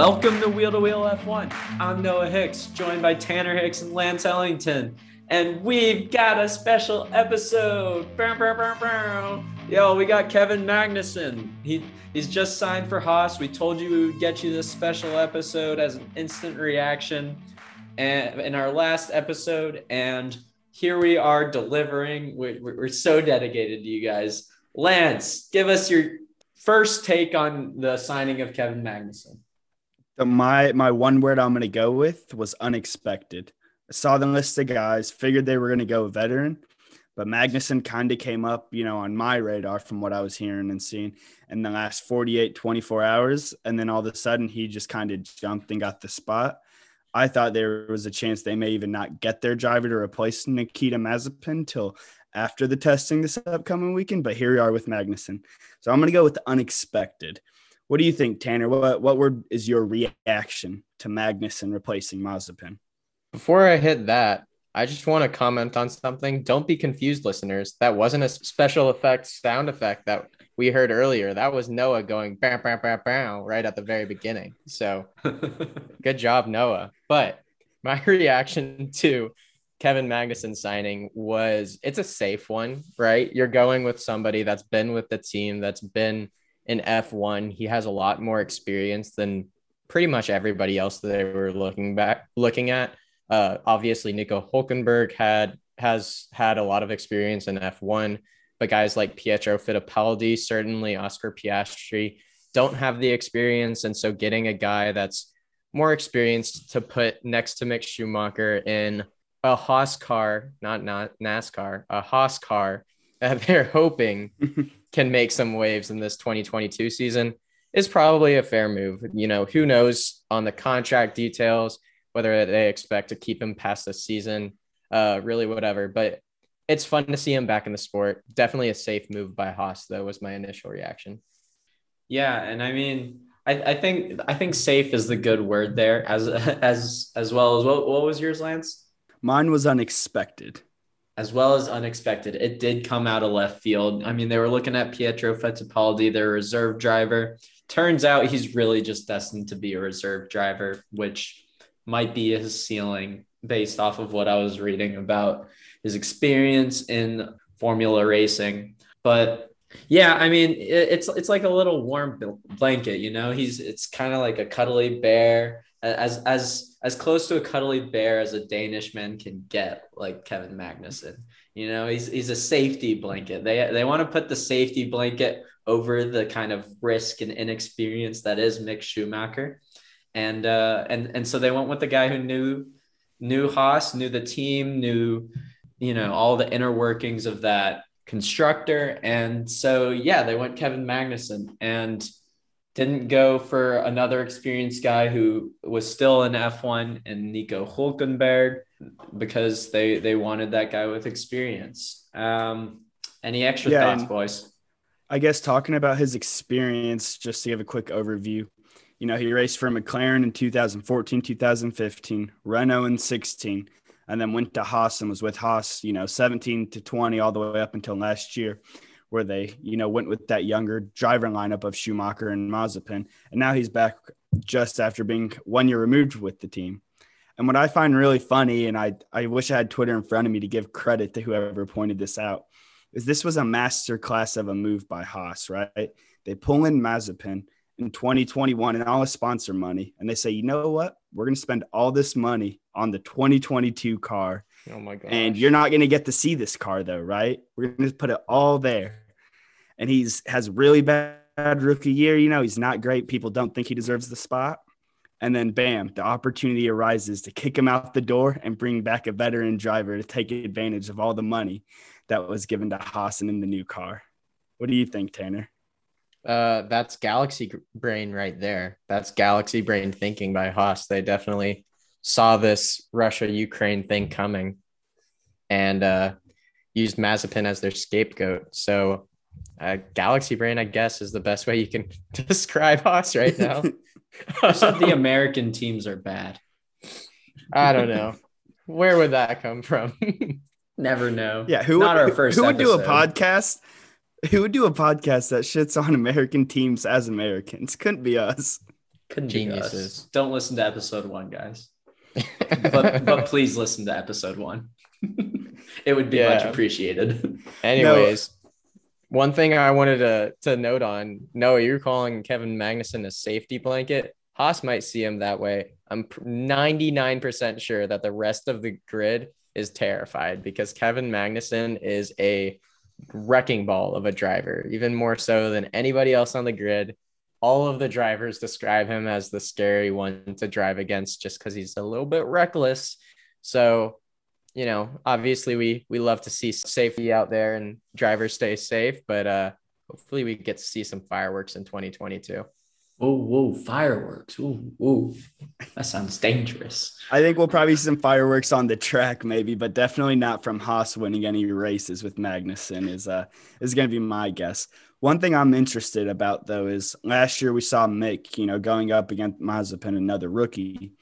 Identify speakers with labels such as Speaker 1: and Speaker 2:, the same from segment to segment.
Speaker 1: Welcome to Wheel to Wheel F1. I'm Noah Hicks, joined by Tanner Hicks and Lance Ellington. And we've got a special episode. Yo, we got Kevin Magnussen. He he's just signed for Haas. We told you we would get you this special episode as an instant reaction and in our last episode, and here we are delivering. We're, we're so dedicated to you guys. Lance, give us your first take on the signing of Kevin Magnussen.
Speaker 2: My my one word I'm going to go with was unexpected. I saw the list of guys, figured they were going to go veteran, but Magnussen kind of came up, you know, on my radar from what I was hearing and seeing in the last 48, 24 hours. And then all of a sudden he just kind of jumped and got the spot. I thought there was a chance they may even not get their driver to replace Nikita Mazepin till after the testing this upcoming weekend. But here we are with Magnussen. So I'm going to go with the unexpected. What do you think, Tanner? What what word is your reaction to Magnussen replacing Mazepin?
Speaker 3: Before I hit that, I just want to comment on something. Don't be confused, listeners. That wasn't a special effects sound effect that we heard earlier. That was Noah going bam, bam, bam, bam right at the very beginning. So good job, Noah. But my reaction to Kevin Magnussen signing was it's a safe one, right? You're going with somebody that's been with the team, that's been in F1. He has a lot more experience than pretty much everybody else that they were looking back looking at. Uh, obviously, Nico Hulkenberg had has had a lot of experience in F1, but guys like Pietro Fittipaldi, certainly Oscar Piastri, don't have the experience, and so getting a guy that's more experienced to put next to Mick Schumacher in a Haas car, not not NASCAR, a Haas car that they're hoping can make some waves in this 2022 season is probably a fair move. You know, who knows on the contract details whether they expect to keep him past the season, uh, really whatever. But it's fun to see him back in the sport. Definitely a safe move by Haas, though, was my initial reaction.
Speaker 1: Yeah, and I mean, I, I think I think safe is the good word there, as as as well as what what was yours, Lance?
Speaker 2: Mine was unexpected.
Speaker 1: As well as unexpected. It did come out of left field. I mean, they were looking at Pietro Fittipaldi, their reserve driver. Turns out he's really just destined to be a reserve driver, which might be his ceiling based off of what I was reading about his experience in Formula racing. But yeah, I mean, it's it's like a little warm blanket, you know. He's it's kind of like a cuddly bear, as as as close to a cuddly bear as a Danish man can get, like Kevin Magnussen. You know, he's he's a safety blanket. They they want to put the safety blanket over the kind of risk and inexperience that is Mick Schumacher and uh, and and so they went with the guy who knew knew Haas, knew the team, knew you know all the inner workings of that constructor, and so yeah, they went Kevin Magnussen and didn't go for another experienced guy who was still in F1 and Nico Hulkenberg because they they wanted that guy with experience. Um, any extra yeah, thoughts, boys?
Speaker 2: I guess talking about his experience, just to give a quick overview, you know, he raced for McLaren in 2014, 2015, Renault in 16, and then went to Haas and was with Haas, you know, 17 to 20 all the way up until last year, where they, you know, went with that younger driver lineup of Schumacher and Mazepin. And now he's back just after being one year removed with the team. And what I find really funny, and I, I wish I had Twitter in front of me to give credit to whoever pointed this out, is this was a master class of a move by Haas, right? They pull in Mazepin – in 2021 and all the sponsor money and they say you know what we're going to spend all this money on the 2022 car
Speaker 3: oh my god
Speaker 2: and you're not going to get to see this car though right? We're going to put it all there. And he's has really bad rookie year you know? He's not great. People don't think he deserves the spot. And then bam the opportunity arises to kick him out the door and bring back a veteran driver to take advantage of all the money that was given to Haas in the new car. What do you think tanner?
Speaker 3: Uh, that's galaxy brain right there. That's galaxy brain thinking by Haas. They definitely saw this Russia Ukraine thing coming and uh, used Mazepin as their scapegoat. So, uh, galaxy brain, I guess, is the best way you can describe us right now.
Speaker 1: said the American teams are bad?
Speaker 3: I don't know. Where would that come from?
Speaker 1: Never know.
Speaker 2: Yeah, who Not would, our first who would do a podcast who would do a podcast that shits on American teams as Americans? Couldn't be us.
Speaker 1: Couldn't be us.
Speaker 3: Geniuses.
Speaker 1: Don't listen to episode one, guys. But but please listen to episode one. it would be much appreciated.
Speaker 3: Anyways, one thing I wanted to to note on Noah, you're calling Kevin Magnussen a safety blanket. Haas might see him that way. I'm 99% sure that the rest of the grid is terrified because Kevin Magnussen is a wrecking ball of a driver, even more so than anybody else on the grid. All of the drivers describe him as the scary one to drive against just because he's a little bit reckless. So you know, obviously we we love to see safety out there and drivers stay safe, but uh hopefully we get to see some fireworks in 2022.
Speaker 1: Whoa, whoa, fireworks. Ooh, ooh. That sounds dangerous.
Speaker 2: I think we'll probably see some fireworks on the track, maybe, but definitely not from Haas winning any races with Magnussen. Is uh is going to be my guess. One thing I'm interested about though is last year we saw Mick, you know, going up against Mazepin, another rookie.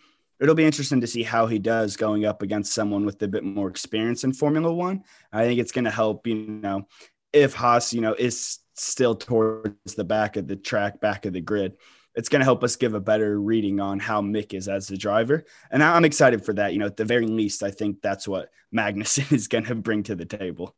Speaker 2: It'll be interesting to see how he does going up against someone with a bit more experience in Formula One. I think it's going to help, you know, if Haas, you know, is still towards the back of the track, back of the grid it's going to help us give a better reading on how Mick is as a driver. And I'm excited for that. You know, at the very least, I think that's what Magnussen is going to bring to the table.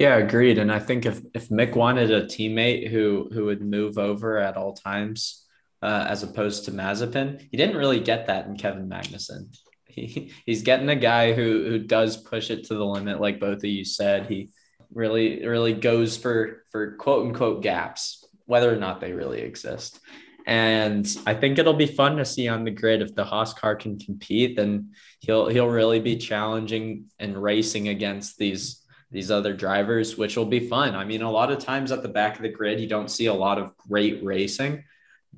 Speaker 1: Yeah, agreed. And I think if if Mick wanted a teammate who who would move over at all times, uh, as opposed to Mazepin, he didn't really get that in Kevin Magnussen. He he's getting a guy who who does push it to the limit, like both of you said. He really really goes for for quote unquote gaps, whether or not they really exist. And I think it'll be fun to see on the grid if the Haas car can compete, then he'll he'll really be challenging and racing against these these other drivers, which will be fun. I mean, a lot of times at the back of the grid, you don't see a lot of great racing,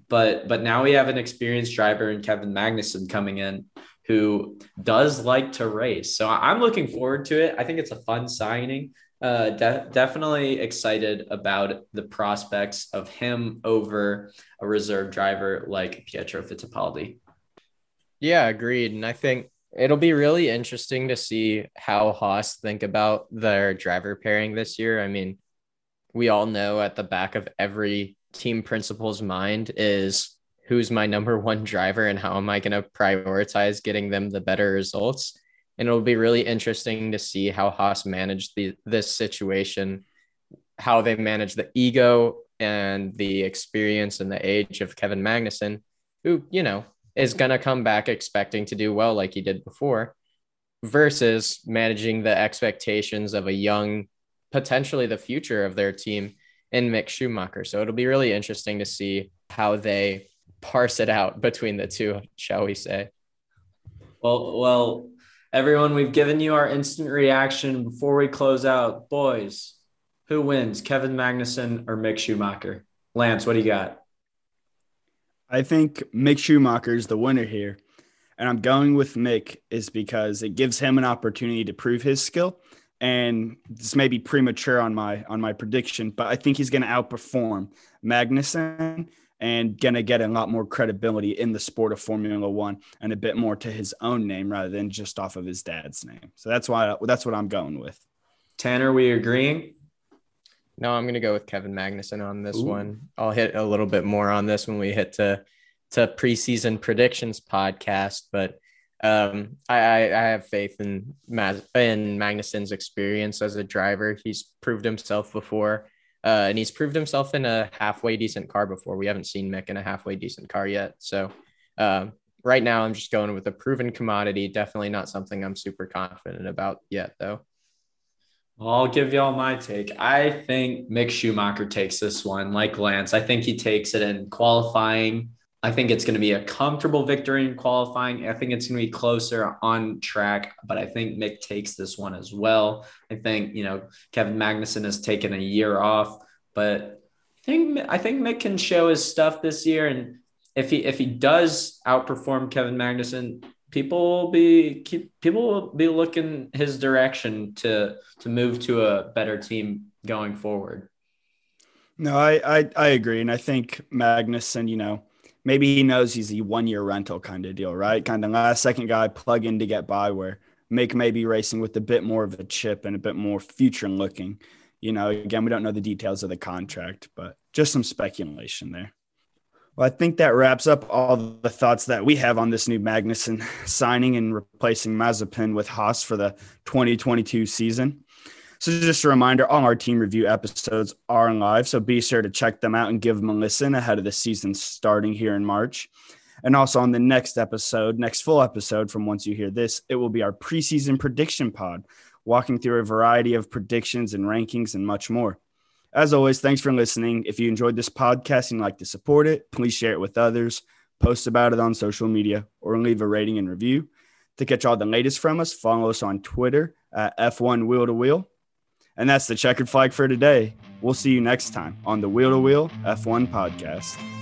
Speaker 1: but but now we have an experienced driver in Kevin Magnussen coming in who does like to race. So I'm looking forward to it. I think it's a fun signing. Uh, de- definitely excited about the prospects of him over a reserve driver like Pietro Fittipaldi.
Speaker 3: Yeah, agreed. And I think it'll be really interesting to see how Haas think about their driver pairing this year. I mean, we all know at the back of every team principal's mind is who's my number one driver and how am I going to prioritize getting them the better results. And it'll be really interesting to see how Haas managed the this situation, how they manage the ego and the experience and the age of Kevin Magnussen, who, you know, is going to come back expecting to do well like he did before versus managing the expectations of a young, potentially the future of their team in Mick Schumacher. So it'll be really interesting to see how they parse it out between the two, shall we say.
Speaker 1: Well, well, everyone, we've given you our instant reaction before we close out. Boys, who wins, Kevin Magnussen or Mick Schumacher? Lance, what do you got?
Speaker 2: I think Mick Schumacher is the winner here. And I'm going with Mick is because it gives him an opportunity to prove his skill. And this may be premature on my on my prediction, but I think he's going to outperform Magnussen and going to get a lot more credibility in the sport of Formula One and a bit more to his own name rather than just off of his dad's name. So that's why that's what I'm going with.
Speaker 1: Tanner, we agreeing?
Speaker 3: No, I'm going to go with Kevin Magnussen on this
Speaker 1: Ooh.
Speaker 3: one. I'll hit a little bit more on this when we hit to to preseason predictions podcast, but um, I, I, I have faith in in Magnussen's experience as a driver. He's proved himself before, uh, and he's proved himself in a halfway decent car before. We haven't seen Mick in a halfway decent car yet, so um, right now I'm just going with a proven commodity. Definitely not something I'm super confident about yet, though.
Speaker 1: I'll give y'all my take. I think Mick Schumacher takes this one, like Lance. I think he takes it in qualifying. I think it's going to be a comfortable victory in qualifying. I think it's going to be closer on track, but I think Mick takes this one as well. I think, you know, Kevin Magnussen has taken a year off, but I think I think Mick can show his stuff this year and if he if he does outperform Kevin Magnussen, people will be keep, people will be looking his direction to to move to a better team going forward.
Speaker 2: No, I, I I agree, and I think Magnussen, you know, maybe he knows he's a one year rental kind of deal, right? Kind of last second guy plug in to get by. Where make maybe racing with a bit more of a chip and a bit more future looking. You know, again, we don't know the details of the contract, but just some speculation there. Well, I think that wraps up all the thoughts that we have on this new Magnussen signing and replacing Mazepin with Haas for the 2022 season. So, just a reminder all our team review episodes are live. So, be sure to check them out and give them a listen ahead of the season starting here in March. And also on the next episode, next full episode from Once You Hear This, it will be our preseason prediction pod, walking through a variety of predictions and rankings and much more. As always, thanks for listening. If you enjoyed this podcast and like to support it, please share it with others, post about it on social media, or leave a rating and review. To catch all the latest from us, follow us on Twitter at F1 Wheel to Wheel. And that's the checkered flag for today. We'll see you next time on the Wheel to Wheel F1 podcast.